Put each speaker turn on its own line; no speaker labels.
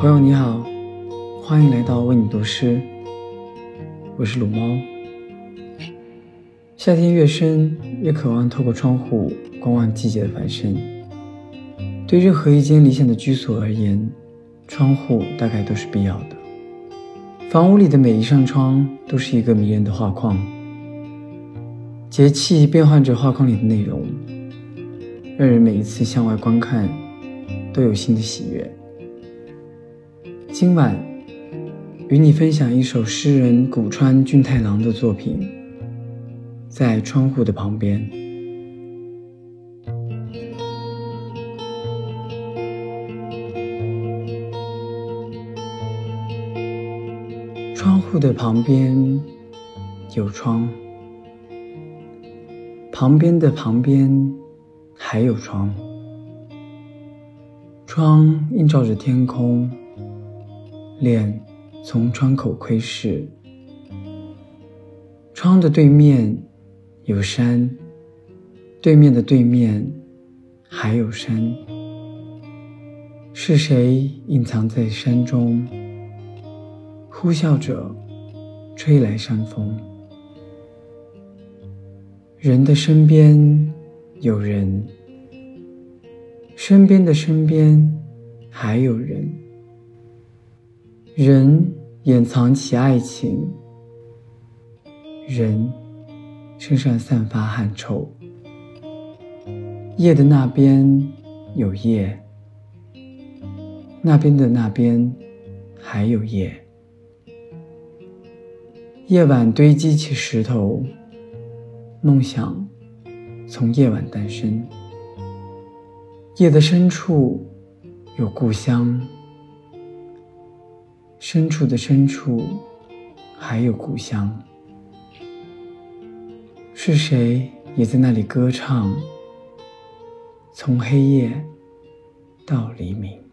朋友你好，欢迎来到为你读诗，我是鲁猫。夏天越深，越渴望透过窗户观望季节的繁盛。对任何一间理想的居所而言，窗户大概都是必要的。房屋里的每一扇窗都是一个迷人的画框，节气变换着画框里的内容，让人每一次向外观看都有新的喜悦。今晚与你分享一首诗人古川俊太郎的作品，在窗户的旁边。窗户的旁边有窗，旁边的旁边还有窗，窗映照着天空。脸从窗口窥视，窗的对面有山，对面的对面还有山。是谁隐藏在山中，呼啸着吹来山风？人的身边有人，身边的身边还有人。人掩藏起爱情，人身上散发汗臭。夜的那边有夜，那边的那边还有夜。夜晚堆积起石头，梦想从夜晚诞生。夜的深处有故乡。深处的深处，还有故乡。是谁也在那里歌唱？从黑夜到黎明。